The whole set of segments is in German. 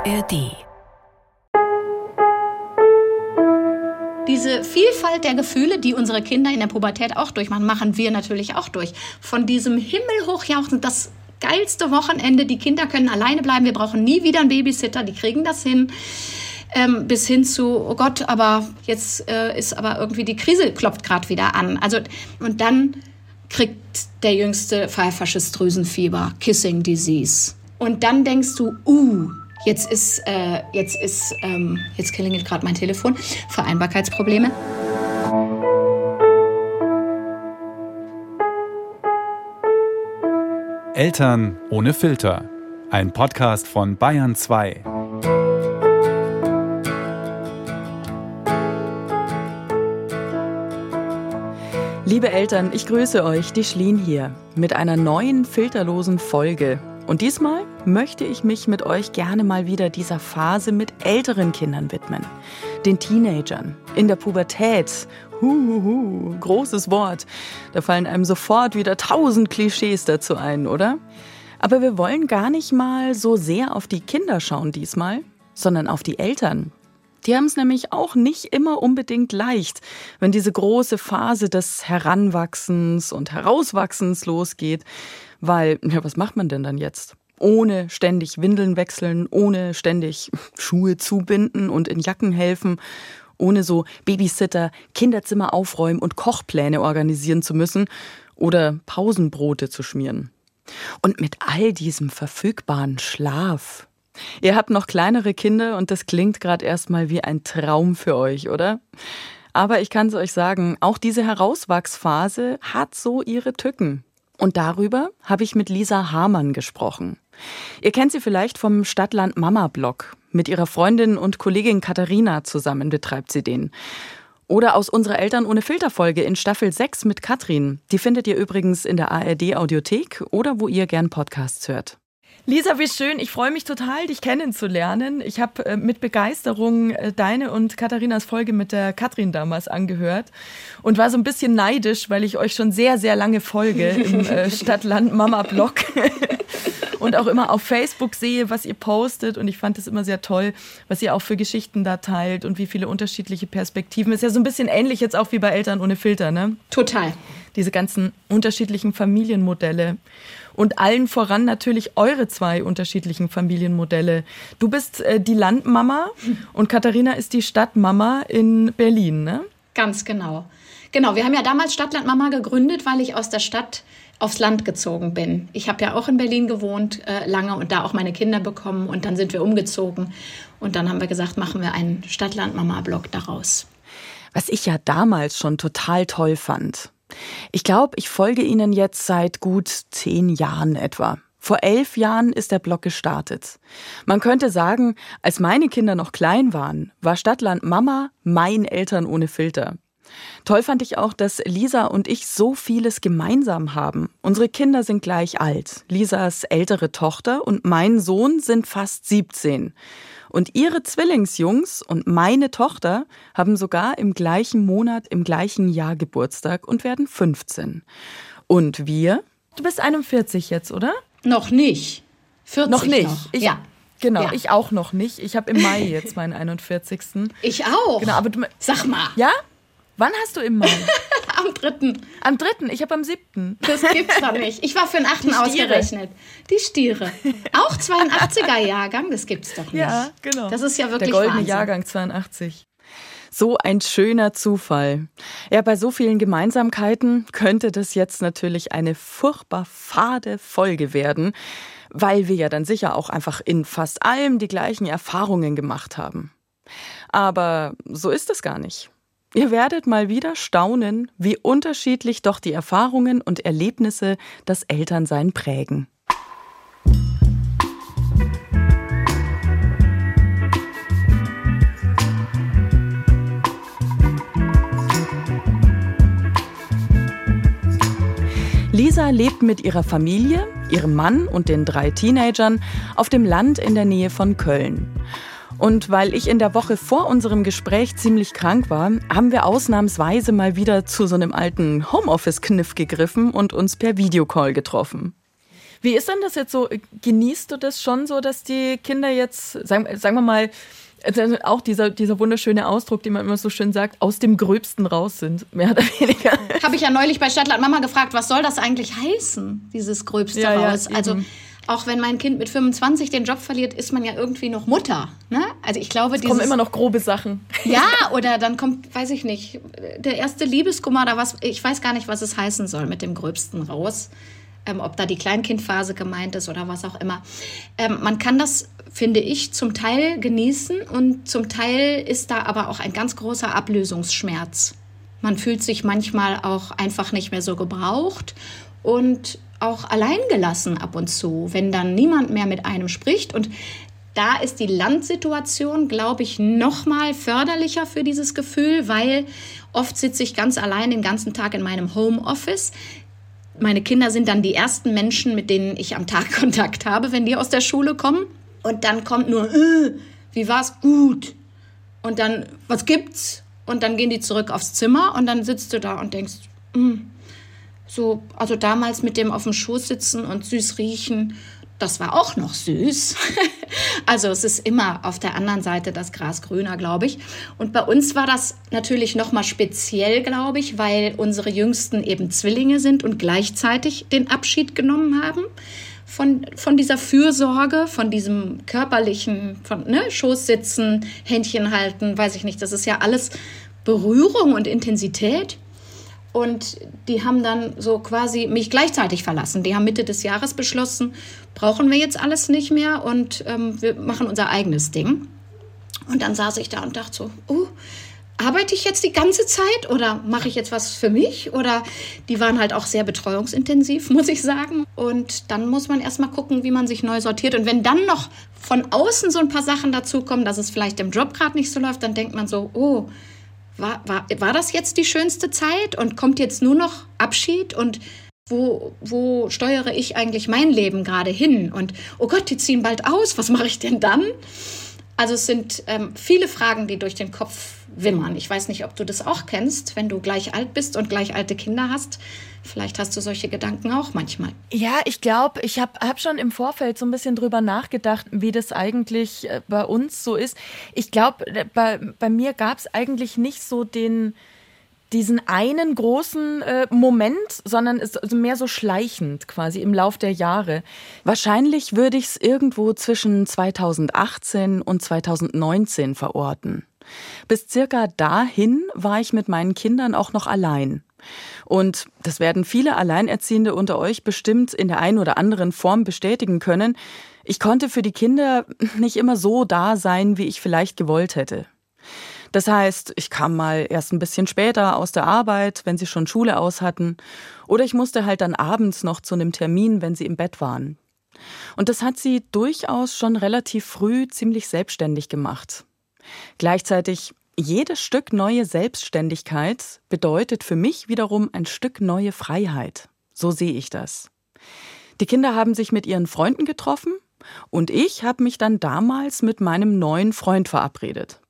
ARD. Diese Vielfalt der Gefühle, die unsere Kinder in der Pubertät auch durchmachen, machen wir natürlich auch durch. Von diesem Himmelhochjauchzen, das geilste Wochenende, die Kinder können alleine bleiben, wir brauchen nie wieder einen Babysitter, die kriegen das hin. Ähm, bis hin zu, oh Gott, aber jetzt äh, ist aber irgendwie die Krise klopft gerade wieder an. Also, und dann kriegt der jüngste pfeifersches Drüsenfieber, Kissing Disease. Und dann denkst du, uh, jetzt ist, äh, jetzt ist, ähm, jetzt klingelt gerade mein Telefon, Vereinbarkeitsprobleme. Eltern ohne Filter. Ein Podcast von Bayern 2. Liebe Eltern, ich grüße euch, die Schlien hier, mit einer neuen filterlosen Folge. Und diesmal möchte ich mich mit euch gerne mal wieder dieser Phase mit älteren Kindern widmen. Den Teenagern, in der Pubertät. Huhuhu, großes Wort. Da fallen einem sofort wieder tausend Klischees dazu ein, oder? Aber wir wollen gar nicht mal so sehr auf die Kinder schauen diesmal, sondern auf die Eltern. Die haben es nämlich auch nicht immer unbedingt leicht, wenn diese große Phase des Heranwachsens und Herauswachsens losgeht. Weil, ja, was macht man denn dann jetzt? Ohne ständig Windeln wechseln, ohne ständig Schuhe zubinden und in Jacken helfen, ohne so Babysitter, Kinderzimmer aufräumen und Kochpläne organisieren zu müssen oder Pausenbrote zu schmieren. Und mit all diesem verfügbaren Schlaf, Ihr habt noch kleinere Kinder und das klingt gerade erstmal wie ein Traum für euch, oder? Aber ich kann es euch sagen, auch diese Herauswachsphase hat so ihre Tücken. Und darüber habe ich mit Lisa Hamann gesprochen. Ihr kennt sie vielleicht vom Stadtland Mama Blog. Mit ihrer Freundin und Kollegin Katharina zusammen betreibt sie den. Oder aus unserer Eltern ohne Filterfolge in Staffel 6 mit Katrin. Die findet ihr übrigens in der ARD Audiothek oder wo ihr gern Podcasts hört. Lisa, wie schön. Ich freue mich total, dich kennenzulernen. Ich habe äh, mit Begeisterung äh, deine und Katharinas Folge mit der Katrin damals angehört und war so ein bisschen neidisch, weil ich euch schon sehr, sehr lange folge im äh, Stadt-Land-Mama-Blog und auch immer auf Facebook sehe, was ihr postet. Und ich fand es immer sehr toll, was ihr auch für Geschichten da teilt und wie viele unterschiedliche Perspektiven. Ist ja so ein bisschen ähnlich jetzt auch wie bei Eltern ohne Filter, ne? Total. Diese ganzen unterschiedlichen Familienmodelle und allen voran natürlich eure zwei unterschiedlichen Familienmodelle. Du bist äh, die Landmama und Katharina ist die Stadtmama in Berlin, ne? Ganz genau. Genau, wir haben ja damals Stadtlandmama gegründet, weil ich aus der Stadt aufs Land gezogen bin. Ich habe ja auch in Berlin gewohnt äh, lange und da auch meine Kinder bekommen und dann sind wir umgezogen und dann haben wir gesagt, machen wir einen Stadtlandmama-Blog daraus. Was ich ja damals schon total toll fand, ich glaube, ich folge Ihnen jetzt seit gut zehn Jahren etwa. Vor elf Jahren ist der Blog gestartet. Man könnte sagen, als meine Kinder noch klein waren, war Stadtland Mama mein Eltern ohne Filter. Toll fand ich auch, dass Lisa und ich so vieles gemeinsam haben. Unsere Kinder sind gleich alt. Lisas ältere Tochter und mein Sohn sind fast 17. Und ihre Zwillingsjungs und meine Tochter haben sogar im gleichen Monat, im gleichen Jahr Geburtstag und werden 15. Und wir? Du bist 41 jetzt, oder? Noch nicht. 40 noch nicht. Noch. Ich, ja. Genau, ja. ich auch noch nicht. Ich habe im Mai jetzt meinen 41. Ich auch. Genau, aber du, Sag mal. Ja? Wann hast du im Mai? am 3. Am 3. Ich habe am 7. Das gibt's doch nicht. Ich war für den 8. ausgerechnet. Die Stiere. Auch 82er Jahrgang, das gibt's doch nicht. Ja, genau. Das ist ja wirklich Der goldene Wahnsinn. Jahrgang 82. So ein schöner Zufall. Ja, bei so vielen Gemeinsamkeiten könnte das jetzt natürlich eine furchtbar fade Folge werden, weil wir ja dann sicher auch einfach in fast allem die gleichen Erfahrungen gemacht haben. Aber so ist es gar nicht. Ihr werdet mal wieder staunen, wie unterschiedlich doch die Erfahrungen und Erlebnisse das Elternsein prägen. Lisa lebt mit ihrer Familie, ihrem Mann und den drei Teenagern auf dem Land in der Nähe von Köln. Und weil ich in der Woche vor unserem Gespräch ziemlich krank war, haben wir ausnahmsweise mal wieder zu so einem alten Homeoffice-Kniff gegriffen und uns per Videocall getroffen. Wie ist denn das jetzt so? Genießt du das schon so, dass die Kinder jetzt, sagen, sagen wir mal, also auch dieser, dieser wunderschöne Ausdruck, den man immer so schön sagt, aus dem Gröbsten raus sind, mehr oder weniger. Habe ich ja neulich bei Stadtland Mama gefragt, was soll das eigentlich heißen, dieses Gröbste ja, raus? Ja, also auch wenn mein Kind mit 25 den Job verliert, ist man ja irgendwie noch Mutter. Ne? Also ich glaube, es kommen immer noch grobe Sachen. Ja, oder dann kommt, weiß ich nicht, der erste Liebeskummer oder was. Ich weiß gar nicht, was es heißen soll mit dem Gröbsten raus. Ähm, ob da die Kleinkindphase gemeint ist oder was auch immer. Ähm, man kann das, finde ich, zum Teil genießen und zum Teil ist da aber auch ein ganz großer Ablösungsschmerz. Man fühlt sich manchmal auch einfach nicht mehr so gebraucht und auch alleingelassen ab und zu, wenn dann niemand mehr mit einem spricht. Und da ist die Landsituation, glaube ich, noch mal förderlicher für dieses Gefühl, weil oft sitze ich ganz allein den ganzen Tag in meinem Homeoffice. Meine Kinder sind dann die ersten Menschen, mit denen ich am Tag Kontakt habe, wenn die aus der Schule kommen. Und dann kommt nur, äh, wie war's? Gut. Und dann, was gibt's? Und dann gehen die zurück aufs Zimmer und dann sitzt du da und denkst, mh, so, also damals mit dem auf dem Schoß sitzen und süß riechen, das war auch noch süß. also es ist immer auf der anderen Seite das Gras grüner, glaube ich. Und bei uns war das natürlich noch mal speziell, glaube ich, weil unsere Jüngsten eben Zwillinge sind und gleichzeitig den Abschied genommen haben von, von dieser Fürsorge, von diesem körperlichen, von ne, Schoß sitzen, Händchen halten, weiß ich nicht. Das ist ja alles Berührung und Intensität. Und die haben dann so quasi mich gleichzeitig verlassen. Die haben Mitte des Jahres beschlossen, brauchen wir jetzt alles nicht mehr und ähm, wir machen unser eigenes Ding. Und dann saß ich da und dachte so, oh, arbeite ich jetzt die ganze Zeit oder mache ich jetzt was für mich? Oder die waren halt auch sehr betreuungsintensiv, muss ich sagen. Und dann muss man erstmal gucken, wie man sich neu sortiert. Und wenn dann noch von außen so ein paar Sachen dazukommen, dass es vielleicht im Job gerade nicht so läuft, dann denkt man so, oh, war, war, war das jetzt die schönste Zeit und kommt jetzt nur noch Abschied und wo, wo steuere ich eigentlich mein Leben gerade hin? Und oh Gott, die ziehen bald aus, was mache ich denn dann? Also es sind ähm, viele Fragen, die durch den Kopf wimmern. Ich weiß nicht, ob du das auch kennst, wenn du gleich alt bist und gleich alte Kinder hast. Vielleicht hast du solche Gedanken auch manchmal. Ja, ich glaube, ich habe hab schon im Vorfeld so ein bisschen drüber nachgedacht, wie das eigentlich äh, bei uns so ist. Ich glaube, äh, bei, bei mir gab es eigentlich nicht so den diesen einen großen äh, Moment, sondern es ist mehr so schleichend quasi im Lauf der Jahre. Wahrscheinlich würde ich es irgendwo zwischen 2018 und 2019 verorten. Bis circa dahin war ich mit meinen Kindern auch noch allein. Und das werden viele Alleinerziehende unter euch bestimmt in der einen oder anderen Form bestätigen können. Ich konnte für die Kinder nicht immer so da sein, wie ich vielleicht gewollt hätte. Das heißt, ich kam mal erst ein bisschen später aus der Arbeit, wenn sie schon Schule aus hatten, oder ich musste halt dann abends noch zu einem Termin, wenn sie im Bett waren. Und das hat sie durchaus schon relativ früh ziemlich selbstständig gemacht. Gleichzeitig jedes Stück neue Selbstständigkeit bedeutet für mich wiederum ein Stück neue Freiheit. So sehe ich das. Die Kinder haben sich mit ihren Freunden getroffen und ich habe mich dann damals mit meinem neuen Freund verabredet.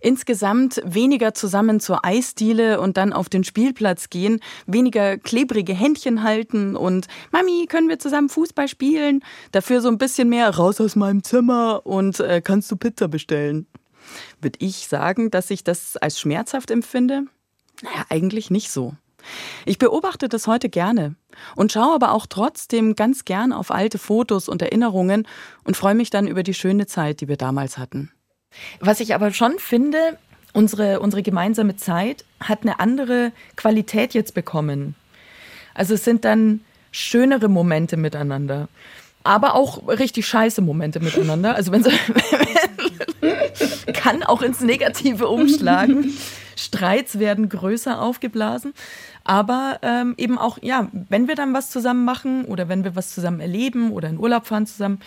Insgesamt weniger zusammen zur Eisdiele und dann auf den Spielplatz gehen, weniger klebrige Händchen halten und Mami, können wir zusammen Fußball spielen? Dafür so ein bisschen mehr raus aus meinem Zimmer und äh, kannst du Pizza bestellen? Würde ich sagen, dass ich das als schmerzhaft empfinde? Naja, eigentlich nicht so. Ich beobachte das heute gerne und schaue aber auch trotzdem ganz gern auf alte Fotos und Erinnerungen und freue mich dann über die schöne Zeit, die wir damals hatten. Was ich aber schon finde, unsere, unsere gemeinsame Zeit hat eine andere Qualität jetzt bekommen. Also es sind dann schönere Momente miteinander. Aber auch richtig scheiße Momente miteinander. Also wenn so, kann auch ins Negative umschlagen. Streits werden größer aufgeblasen. Aber ähm, eben auch, ja, wenn wir dann was zusammen machen oder wenn wir was zusammen erleben oder in Urlaub fahren zusammen,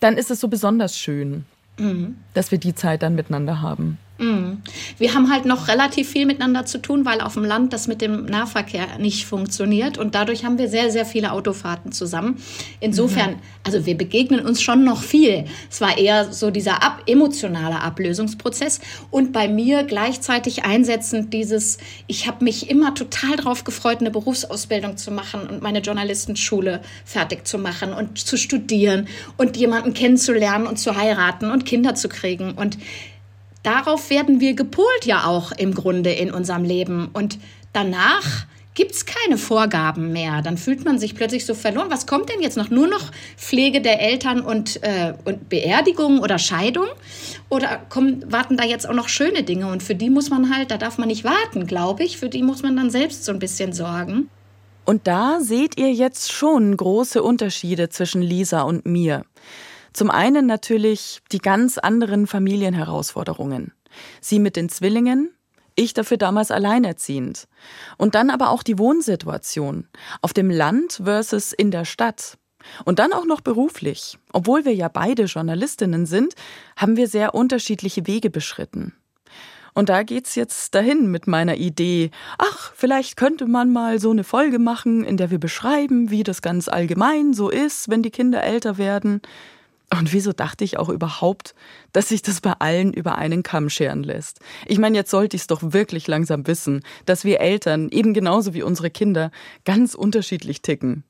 dann ist es so besonders schön mhm. dass wir die Zeit dann miteinander haben. Mhm. Wir haben halt noch relativ viel miteinander zu tun, weil auf dem Land das mit dem Nahverkehr nicht funktioniert und dadurch haben wir sehr, sehr viele Autofahrten zusammen. Insofern, mhm. also wir begegnen uns schon noch viel. Es war eher so dieser ab emotionale Ablösungsprozess und bei mir gleichzeitig einsetzend dieses, ich habe mich immer total darauf gefreut, eine Berufsausbildung zu machen und meine Journalistenschule fertig zu machen und zu studieren und jemanden kennenzulernen und zu heiraten und Kinder zu kriegen und darauf werden wir gepolt ja auch im Grunde in unserem Leben. Und danach gibt es keine Vorgaben mehr. Dann fühlt man sich plötzlich so verloren. Was kommt denn jetzt noch? Nur noch Pflege der Eltern und, äh, und Beerdigung oder Scheidung? Oder kommen, warten da jetzt auch noch schöne Dinge? Und für die muss man halt, da darf man nicht warten, glaube ich. Für die muss man dann selbst so ein bisschen sorgen. Und da seht ihr jetzt schon große Unterschiede zwischen Lisa und mir. Zum einen natürlich die ganz anderen Familienherausforderungen. Sie mit den Zwillingen, ich dafür damals alleinerziehend. Und dann aber auch die Wohnsituation auf dem Land versus in der Stadt. Und dann auch noch beruflich. Obwohl wir ja beide Journalistinnen sind, haben wir sehr unterschiedliche Wege beschritten. Und da geht's jetzt dahin mit meiner Idee. Ach, vielleicht könnte man mal so eine Folge machen, in der wir beschreiben, wie das ganz allgemein so ist, wenn die Kinder älter werden. Und wieso dachte ich auch überhaupt, dass sich das bei allen über einen Kamm scheren lässt? Ich meine, jetzt sollte ich es doch wirklich langsam wissen, dass wir Eltern, eben genauso wie unsere Kinder, ganz unterschiedlich ticken.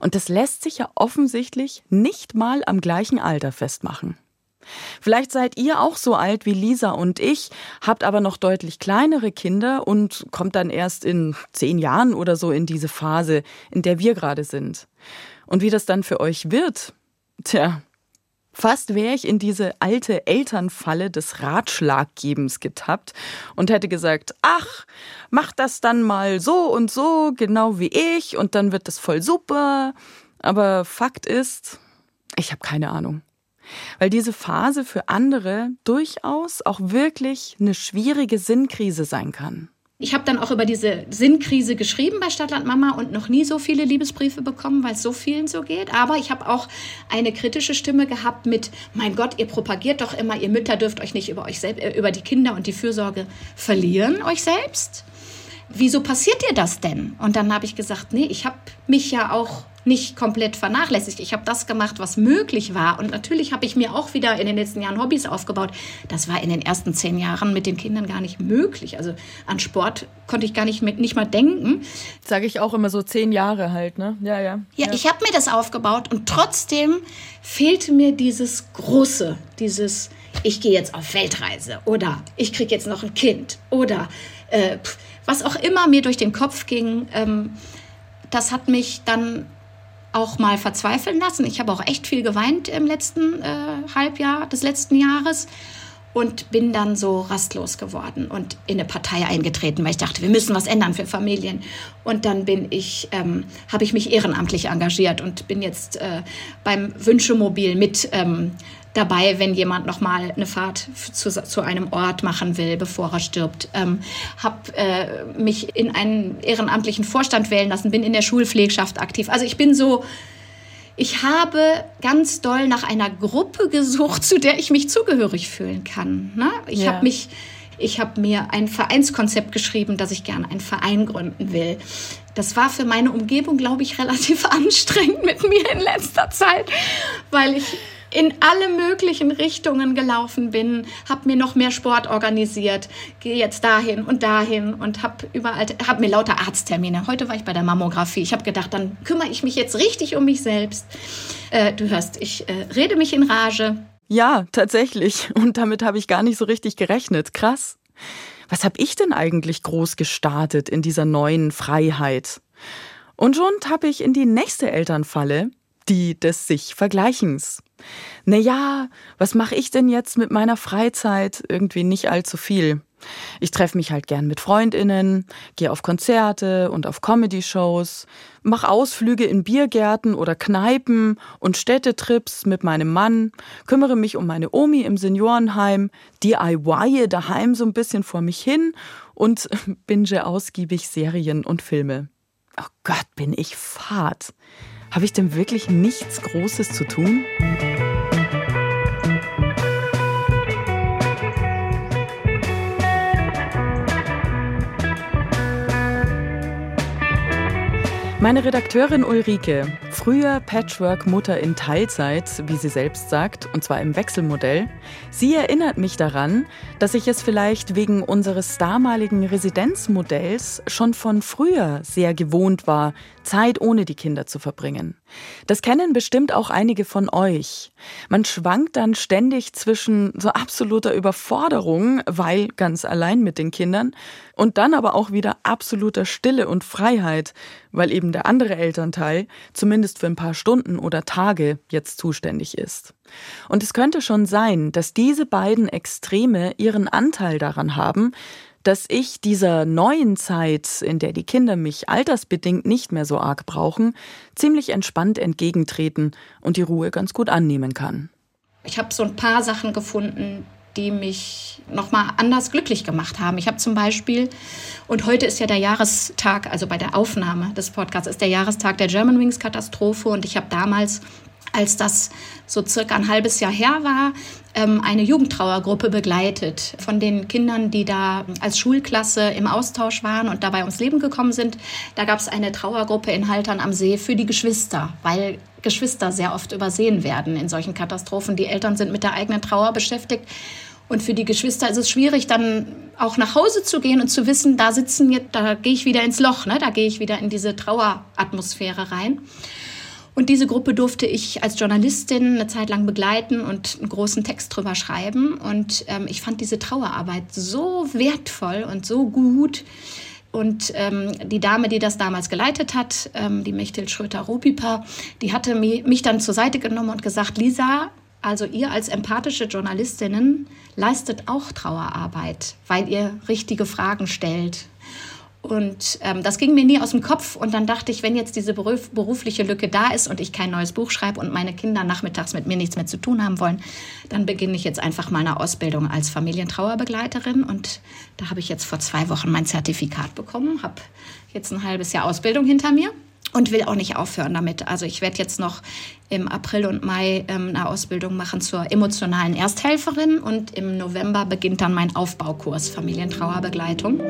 Und das lässt sich ja offensichtlich nicht mal am gleichen Alter festmachen. Vielleicht seid ihr auch so alt wie Lisa und ich, habt aber noch deutlich kleinere Kinder und kommt dann erst in zehn Jahren oder so in diese Phase, in der wir gerade sind. Und wie das dann für euch wird, tja, Fast wäre ich in diese alte Elternfalle des Ratschlaggebens getappt und hätte gesagt, ach, mach das dann mal so und so, genau wie ich, und dann wird das voll super. Aber Fakt ist, ich habe keine Ahnung. Weil diese Phase für andere durchaus auch wirklich eine schwierige Sinnkrise sein kann. Ich habe dann auch über diese Sinnkrise geschrieben bei Stadtland Mama und noch nie so viele Liebesbriefe bekommen, weil es so vielen so geht. Aber ich habe auch eine kritische Stimme gehabt mit, mein Gott, ihr propagiert doch immer, ihr Mütter dürft euch nicht über euch selbst, äh, über die Kinder und die Fürsorge verlieren, euch selbst. Wieso passiert dir das denn? Und dann habe ich gesagt, nee, ich habe mich ja auch nicht komplett vernachlässigt. Ich habe das gemacht, was möglich war. Und natürlich habe ich mir auch wieder in den letzten Jahren Hobbys aufgebaut. Das war in den ersten zehn Jahren mit den Kindern gar nicht möglich. Also an Sport konnte ich gar nicht, mit, nicht mal denken. Sage ich auch immer so zehn Jahre halt, ne? Ja, ja. Ja, ja. ich habe mir das aufgebaut und trotzdem fehlte mir dieses Große, dieses ich gehe jetzt auf Weltreise oder ich kriege jetzt noch ein Kind oder äh, was auch immer mir durch den Kopf ging. Ähm, das hat mich dann auch mal verzweifeln lassen. Ich habe auch echt viel geweint im letzten äh, Halbjahr des letzten Jahres und bin dann so rastlos geworden und in eine Partei eingetreten, weil ich dachte, wir müssen was ändern für Familien. Und dann bin ich, ähm, habe ich mich ehrenamtlich engagiert und bin jetzt äh, beim Wünschemobil mit ähm, dabei, wenn jemand noch mal eine Fahrt zu, zu einem Ort machen will, bevor er stirbt. Ähm, habe äh, mich in einen ehrenamtlichen Vorstand wählen lassen, bin in der Schulpflegschaft aktiv. Also ich bin so, ich habe ganz doll nach einer Gruppe gesucht, zu der ich mich zugehörig fühlen kann. Ne? Ich ja. habe mich ich habe mir ein Vereinskonzept geschrieben, dass ich gerne einen Verein gründen will. Das war für meine Umgebung, glaube ich, relativ anstrengend mit mir in letzter Zeit, weil ich in alle möglichen Richtungen gelaufen bin, habe mir noch mehr Sport organisiert, gehe jetzt dahin und dahin und habe überall, habe mir lauter Arzttermine. Heute war ich bei der Mammographie. Ich habe gedacht, dann kümmere ich mich jetzt richtig um mich selbst. Äh, du hörst, ich äh, rede mich in Rage. Ja, tatsächlich. Und damit habe ich gar nicht so richtig gerechnet. Krass. Was habe ich denn eigentlich groß gestartet in dieser neuen Freiheit? Und schon habe ich in die nächste Elternfalle, die des sich Vergleichens. Naja, was mache ich denn jetzt mit meiner Freizeit? Irgendwie nicht allzu viel. Ich treffe mich halt gern mit Freundinnen, gehe auf Konzerte und auf Comedy-Shows, mache Ausflüge in Biergärten oder Kneipen und Städtetrips mit meinem Mann, kümmere mich um meine Omi im Seniorenheim, DIY daheim so ein bisschen vor mich hin und binge ausgiebig Serien und Filme. Oh Gott, bin ich fad. Habe ich denn wirklich nichts Großes zu tun? Meine Redakteurin Ulrike früher Patchwork-Mutter in Teilzeit, wie sie selbst sagt, und zwar im Wechselmodell, sie erinnert mich daran, dass ich es vielleicht wegen unseres damaligen Residenzmodells schon von früher sehr gewohnt war, Zeit ohne die Kinder zu verbringen. Das kennen bestimmt auch einige von euch. Man schwankt dann ständig zwischen so absoluter Überforderung, weil ganz allein mit den Kindern, und dann aber auch wieder absoluter Stille und Freiheit, weil eben der andere Elternteil zumindest für ein paar Stunden oder Tage jetzt zuständig ist. Und es könnte schon sein, dass diese beiden Extreme ihren Anteil daran haben, dass ich dieser neuen Zeit, in der die Kinder mich altersbedingt nicht mehr so arg brauchen, ziemlich entspannt entgegentreten und die Ruhe ganz gut annehmen kann. Ich habe so ein paar Sachen gefunden, die mich nochmal anders glücklich gemacht haben. Ich habe zum Beispiel, und heute ist ja der Jahrestag, also bei der Aufnahme des Podcasts ist der Jahrestag der German Wings Katastrophe und ich habe damals als das so circa ein halbes Jahr her war, ähm, eine Jugendtrauergruppe begleitet von den Kindern, die da als Schulklasse im Austausch waren und dabei ums Leben gekommen sind. Da gab es eine Trauergruppe in Haltern am See für die Geschwister, weil Geschwister sehr oft übersehen werden in solchen Katastrophen. Die Eltern sind mit der eigenen Trauer beschäftigt. Und für die Geschwister ist es schwierig, dann auch nach Hause zu gehen und zu wissen, da sitzen jetzt, da gehe ich wieder ins Loch, ne? da gehe ich wieder in diese Traueratmosphäre rein. Und diese Gruppe durfte ich als Journalistin eine Zeit lang begleiten und einen großen Text drüber schreiben. Und ähm, ich fand diese Trauerarbeit so wertvoll und so gut. Und ähm, die Dame, die das damals geleitet hat, ähm, die Mechthild Schröter-Rupiper, die hatte mich dann zur Seite genommen und gesagt, Lisa, also ihr als empathische Journalistinnen leistet auch Trauerarbeit, weil ihr richtige Fragen stellt und ähm, das ging mir nie aus dem Kopf. Und dann dachte ich, wenn jetzt diese beruf berufliche Lücke da ist und ich kein neues Buch schreibe und meine Kinder nachmittags mit mir nichts mehr zu tun haben wollen, dann beginne ich jetzt einfach meine Ausbildung als Familientrauerbegleiterin. Und da habe ich jetzt vor zwei Wochen mein Zertifikat bekommen, habe jetzt ein halbes Jahr Ausbildung hinter mir und will auch nicht aufhören damit. Also ich werde jetzt noch im April und Mai ähm, eine Ausbildung machen zur emotionalen Ersthelferin und im November beginnt dann mein Aufbaukurs Familientrauerbegleitung.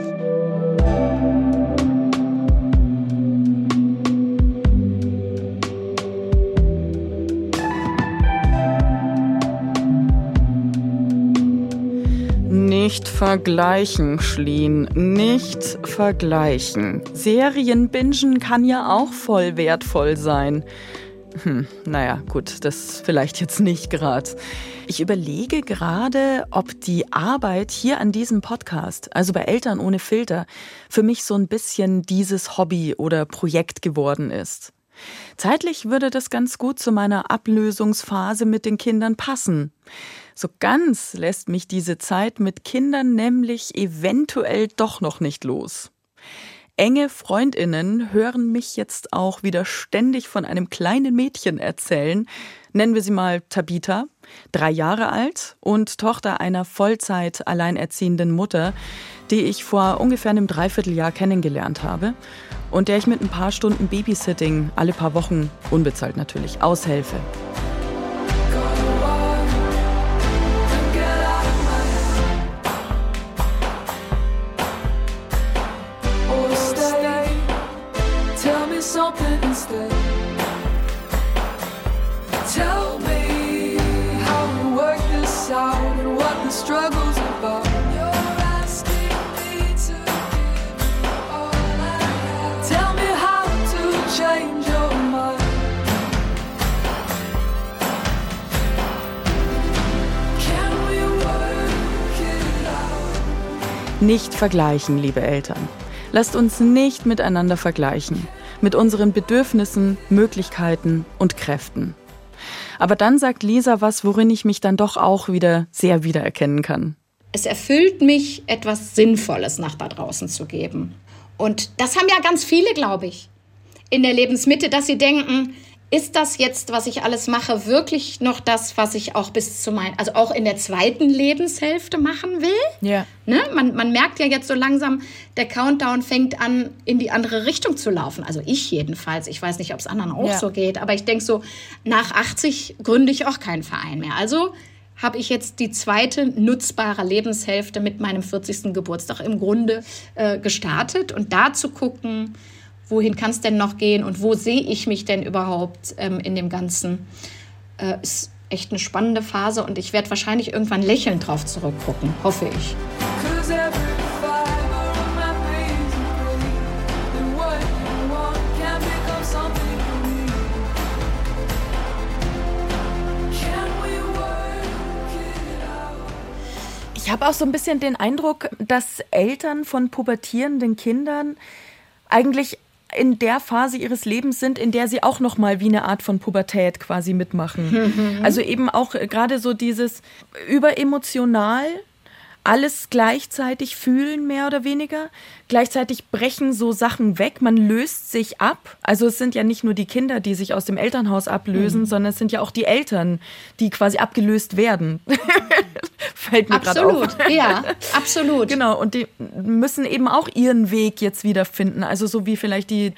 Nicht vergleichen, Schlien. Nicht vergleichen. Serienbingen kann ja auch voll wertvoll sein. Hm, naja, gut, das vielleicht jetzt nicht gerade. Ich überlege gerade, ob die Arbeit hier an diesem Podcast, also bei Eltern ohne Filter, für mich so ein bisschen dieses Hobby oder Projekt geworden ist. Zeitlich würde das ganz gut zu meiner Ablösungsphase mit den Kindern passen. So ganz lässt mich diese Zeit mit Kindern nämlich eventuell doch noch nicht los. Enge Freundinnen hören mich jetzt auch wieder ständig von einem kleinen Mädchen erzählen. Nennen wir sie mal Tabitha, drei Jahre alt und Tochter einer Vollzeit alleinerziehenden Mutter, die ich vor ungefähr einem Dreivierteljahr kennengelernt habe und der ich mit ein paar Stunden Babysitting alle paar Wochen, unbezahlt natürlich, aushelfe. Nicht vergleichen, liebe Eltern. Lasst uns nicht miteinander vergleichen, mit unseren Bedürfnissen, Möglichkeiten und Kräften. Aber dann sagt Lisa was, worin ich mich dann doch auch wieder sehr wiedererkennen kann. Es erfüllt mich, etwas Sinnvolles nach da draußen zu geben. Und das haben ja ganz viele, glaube ich, in der Lebensmitte, dass sie denken, ist das jetzt, was ich alles mache, wirklich noch das, was ich auch bis zu meinem, also auch in der zweiten Lebenshälfte machen will? Ja. Ne? Man, man merkt ja jetzt so langsam, der Countdown fängt an, in die andere Richtung zu laufen. Also ich jedenfalls. Ich weiß nicht, ob es anderen auch ja. so geht, aber ich denke so, nach 80 gründe ich auch keinen Verein mehr. Also habe ich jetzt die zweite nutzbare Lebenshälfte mit meinem 40. Geburtstag im Grunde äh, gestartet und da zu gucken, wohin kann es denn noch gehen und wo sehe ich mich denn überhaupt ähm, in dem Ganzen. Äh, ist echt eine spannende Phase und ich werde wahrscheinlich irgendwann lächelnd drauf zurückgucken, hoffe ich. Ich habe auch so ein bisschen den Eindruck, dass Eltern von pubertierenden Kindern eigentlich in der Phase ihres Lebens sind, in der sie auch noch mal wie eine Art von Pubertät quasi mitmachen. Mhm. Also eben auch gerade so dieses überemotional alles gleichzeitig fühlen, mehr oder weniger. Gleichzeitig brechen so Sachen weg, man löst sich ab. Also es sind ja nicht nur die Kinder, die sich aus dem Elternhaus ablösen, mhm. sondern es sind ja auch die Eltern, die quasi abgelöst werden. Fällt mir gerade auf. Absolut, ja, absolut. Genau, und die müssen eben auch ihren Weg jetzt wiederfinden. Also so wie vielleicht die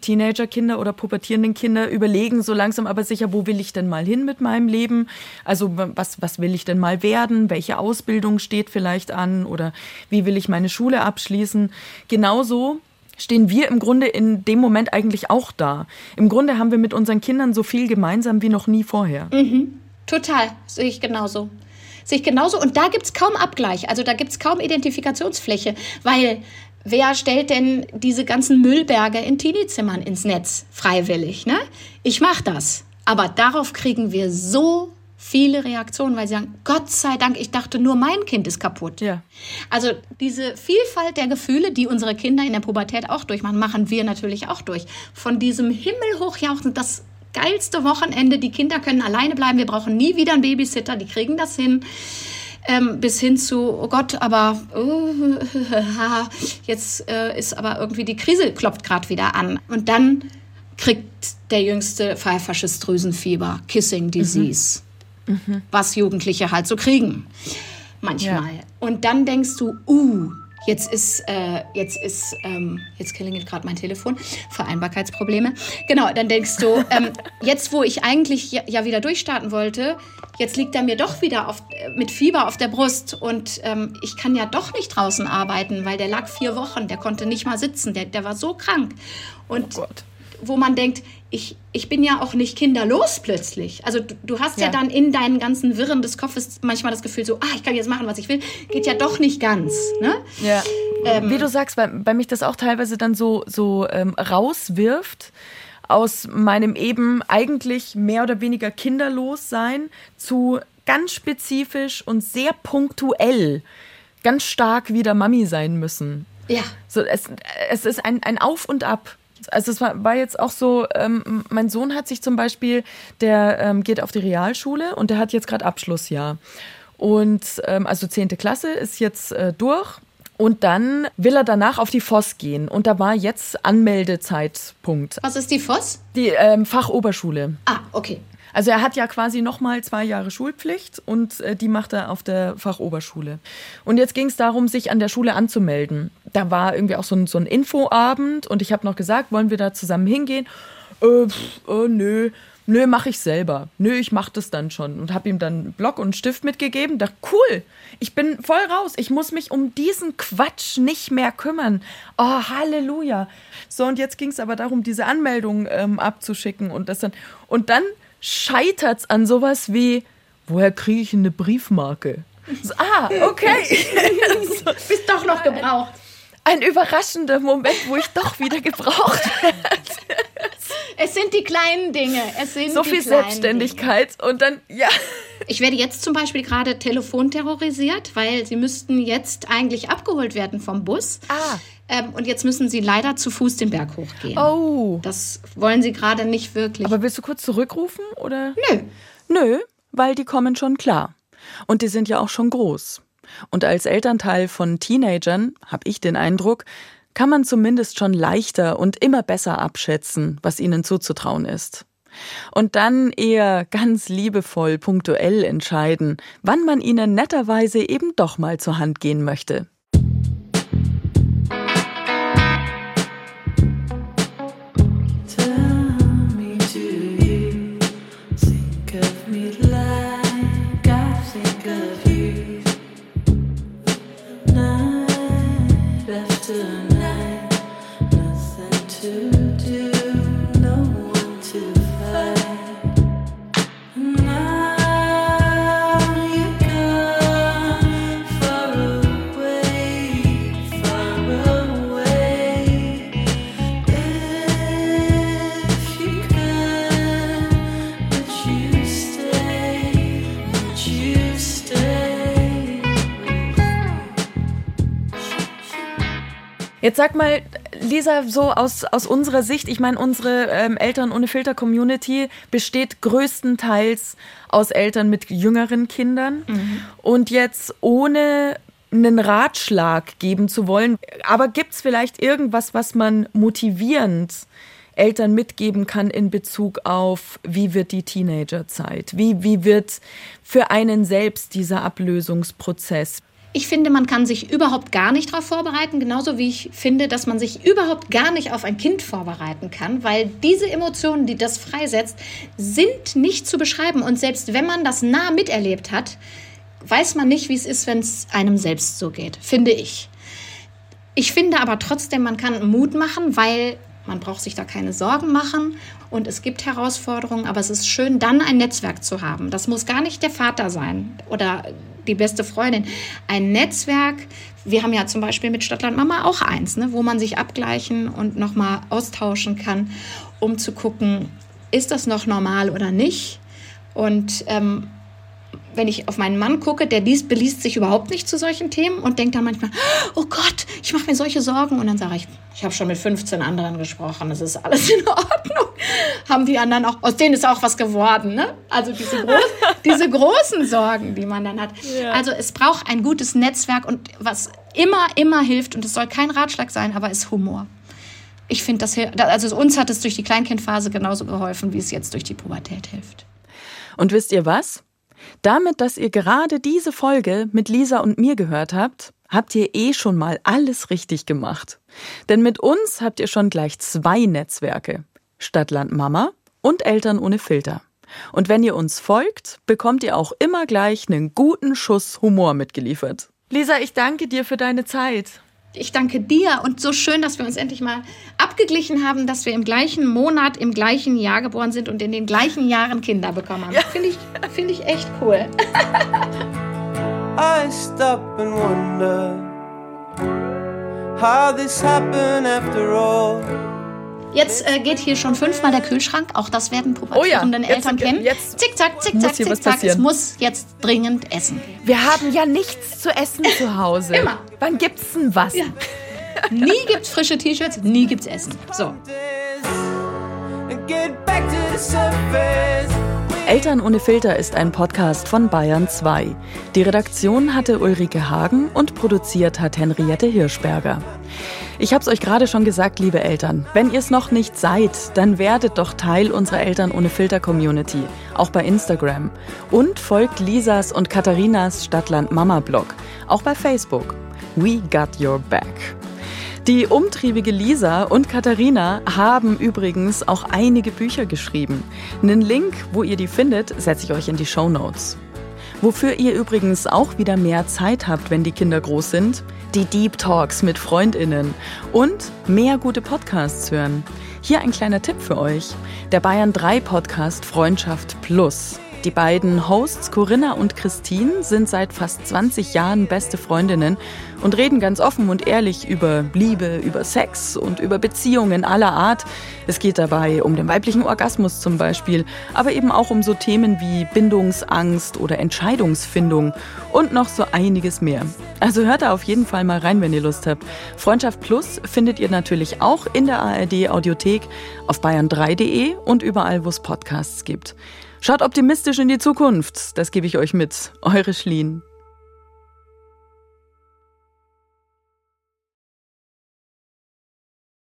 Teenagerkinder oder pubertierenden Kinder überlegen so langsam aber sicher, wo will ich denn mal hin mit meinem Leben? Also was, was will ich denn mal werden? Welche Ausbildung steht vielleicht an? Oder wie will ich meine Schule abschließen? Genauso stehen wir im Grunde in dem Moment eigentlich auch da. Im Grunde haben wir mit unseren Kindern so viel gemeinsam wie noch nie vorher. Mhm. Total, sehe ich genauso. Sehe ich genauso. Und da gibt es kaum Abgleich. Also da gibt es kaum Identifikationsfläche, weil wer stellt denn diese ganzen Müllberge in Teenie-Zimmern ins Netz freiwillig? Ne? Ich mache das. Aber darauf kriegen wir so viele Reaktionen, weil sie sagen, Gott sei Dank, ich dachte nur mein Kind ist kaputt. Ja. Also diese Vielfalt der Gefühle, die unsere Kinder in der Pubertät auch durchmachen, machen wir natürlich auch durch. Von diesem himmelhochjauchzen, das geilste Wochenende, die Kinder können alleine bleiben, wir brauchen nie wieder einen Babysitter, die kriegen das hin. Ähm, bis hin zu, oh Gott, aber uh, jetzt äh, ist aber irgendwie die Krise klopft gerade wieder an. Und dann kriegt der jüngste pfeifersches Drüsenfieber, Kissing Disease. Mhm mhm. was Jugendliche halt so kriegen. Manchmal. Ja. Und dann denkst du, uh, jetzt ist, äh, jetzt ist, ähm, jetzt klingelt gerade mein Telefon, Vereinbarkeitsprobleme. Genau, dann denkst du, ähm, jetzt wo ich eigentlich ja, ja, wieder durchstarten wollte, jetzt liegt er mir doch wieder auf, mit Fieber auf der Brust und ähm, ich kann ja doch nicht draußen arbeiten, weil der lag vier Wochen, der konnte nicht mal sitzen, der, der war so krank. Und oh wo man denkt, ich, ich bin ja auch nicht kinderlos plötzlich. Also du, du hast ja. ja. dann in deinen ganzen Wirren des Kopfes manchmal das Gefühl so, ah, ich kann jetzt machen, was ich will. Geht ja doch nicht ganz. Ne? Ja. Ähm, Wie du sagst, weil, weil mich das auch teilweise dann so, so ähm, rauswirft aus meinem eben eigentlich mehr oder weniger kinderlos sein zu ganz spezifisch und sehr punktuell ganz stark wieder Mami sein müssen. Ja. So, es, es ist ein, ein Auf und Ab also es war, war jetzt auch so, ähm, mein Sohn hat sich zum Beispiel, der ähm, geht auf die Realschule und der hat jetzt gerade Abschlussjahr. Und ähm, also 10. Klasse ist jetzt äh, durch. Und dann will er danach auf die FOS gehen. Und da war jetzt Anmeldezeitpunkt. Was ist die FOS? Die ähm, Fachoberschule. Ah, okay. Also er hat ja quasi nochmal zwei Jahre Schulpflicht und äh, die macht er auf der Fachoberschule. Und jetzt ging es darum, sich an der Schule anzumelden. Da war irgendwie auch so ein, so ein Infoabend und ich habe noch gesagt, wollen wir da zusammen hingehen? Äh, pff, äh, nö, nö, mache ich selber. Nö, ich mache das dann schon. Und habe ihm dann Block und Stift mitgegeben. Da cool, ich bin voll raus. Ich muss mich um diesen Quatsch nicht mehr kümmern. Oh, Halleluja. So, und jetzt ging es aber darum, diese Anmeldung ähm, abzuschicken und das dann. Und dann scheitert es an sowas wie, woher kriege ich eine Briefmarke? So, ah, okay. so, Bist doch noch gebraucht. Ein überraschender Moment, wo ich doch wieder gebraucht werde. Es sind die kleinen Dinge. Es sind so viel Selbstständigkeit Dinge. und dann, ja. Ich werde jetzt zum Beispiel gerade telefonterrorisiert, weil sie müssten jetzt eigentlich abgeholt werden vom Bus. Ah. Ähm, und jetzt müssen sie leider zu Fuß den Berg hochgehen. Oh. Das wollen sie gerade nicht wirklich. Aber willst du kurz zurückrufen oder? Nö. Nö, weil die kommen schon klar. Und die sind ja auch schon groß. Und als Elternteil von Teenagern habe ich den Eindruck, kann man zumindest schon leichter und immer besser abschätzen, was ihnen zuzutrauen ist. Und dann eher ganz liebevoll punktuell entscheiden, wann man ihnen netterweise eben doch mal zur Hand gehen möchte. Jetzt sag mal, Lisa, so aus, aus unserer Sicht, ich meine, unsere ähm, Eltern ohne Filter-Community besteht größtenteils aus Eltern mit jüngeren Kindern. Mhm. Und jetzt ohne einen Ratschlag geben zu wollen. Aber gibt es vielleicht irgendwas, was man motivierend Eltern mitgeben kann in Bezug auf, wie wird die Teenagerzeit? Wie, wie wird für einen selbst dieser Ablösungsprozess? Ich finde, man kann sich überhaupt gar nicht darauf vorbereiten, genauso wie ich finde, dass man sich überhaupt gar nicht auf ein Kind vorbereiten kann, weil diese Emotionen, die das freisetzt, sind nicht zu beschreiben. Und selbst wenn man das nah miterlebt hat, weiß man nicht, wie es ist, wenn es einem selbst so geht, finde ich. Ich finde aber trotzdem, man kann Mut machen, weil man braucht sich da keine Sorgen machen und es gibt Herausforderungen, aber es ist schön, dann ein Netzwerk zu haben. Das muss gar nicht der Vater sein oder die beste Freundin. Ein Netzwerk, wir haben ja zum Beispiel mit Stadtland Mama auch eins, ne, wo man sich abgleichen und nochmal austauschen kann, um zu gucken, ist das noch normal oder nicht. Und ähm, wenn ich auf meinen Mann gucke, der liest, beliest sich überhaupt nicht zu solchen Themen und denkt dann manchmal, oh Gott, ich mache mir solche Sorgen. Und dann sage ich, ich habe schon mit 15 anderen gesprochen, es ist alles in Ordnung. Haben die anderen auch, aus denen ist auch was geworden. Ne? Also diese, groß, diese großen Sorgen, die man dann hat. Ja. Also es braucht ein gutes Netzwerk und was immer, immer hilft, und es soll kein Ratschlag sein, aber ist Humor. Ich finde, das, also uns hat es durch die Kleinkindphase genauso geholfen, wie es jetzt durch die Pubertät hilft. Und wisst ihr was? Damit, dass ihr gerade diese Folge mit Lisa und mir gehört habt, habt ihr eh schon mal alles richtig gemacht. Denn mit uns habt ihr schon gleich zwei Netzwerke. Stadtland Mama und Eltern ohne Filter. Und wenn ihr uns folgt, bekommt ihr auch immer gleich einen guten Schuss Humor mitgeliefert. Lisa, ich danke dir für deine Zeit. Ich danke dir und so schön, dass wir uns endlich mal abgeglichen haben, dass wir im gleichen Monat, im gleichen Jahr geboren sind und in den gleichen Jahren Kinder bekommen haben. Ja. Finde ich, find ich echt cool. I stop and wonder how this happened after all. Jetzt äh, geht hier schon fünfmal der Kühlschrank. Auch das werden pubertierenden oh ja, Eltern kennen. Jetzt zickzack, zickzack, zickzack. Es muss jetzt dringend essen. Wir haben ja nichts zu essen zu Hause. Immer. Wann gibt's denn was? Ja. Nie gibt's frische T-Shirts, nie gibt's Essen. So. Eltern ohne Filter ist ein Podcast von Bayern 2. Die Redaktion hatte Ulrike Hagen und produziert hat Henriette Hirschberger. Ich habe es euch gerade schon gesagt, liebe Eltern. Wenn ihr es noch nicht seid, dann werdet doch Teil unserer Eltern ohne Filter Community, auch bei Instagram. Und folgt Lisas und Katharinas Stadtland Mama Blog, auch bei Facebook. We got your back. Die umtriebige Lisa und Katharina haben übrigens auch einige Bücher geschrieben. Einen Link, wo ihr die findet, setze ich euch in die Show Notes. Wofür ihr übrigens auch wieder mehr Zeit habt, wenn die Kinder groß sind, die Deep Talks mit Freundinnen und mehr gute Podcasts hören. Hier ein kleiner Tipp für euch. Der Bayern 3 Podcast Freundschaft Plus. Die beiden Hosts Corinna und Christine sind seit fast 20 Jahren beste Freundinnen und reden ganz offen und ehrlich über Liebe, über Sex und über Beziehungen aller Art. Es geht dabei um den weiblichen Orgasmus zum Beispiel, aber eben auch um so Themen wie Bindungsangst oder Entscheidungsfindung und noch so einiges mehr. Also hört da auf jeden Fall mal rein, wenn ihr Lust habt. Freundschaft Plus findet ihr natürlich auch in der ARD Audiothek, auf bayern3.de und überall, wo es Podcasts gibt. Schaut optimistisch in die Zukunft, das gebe ich euch mit. Eure Schlien.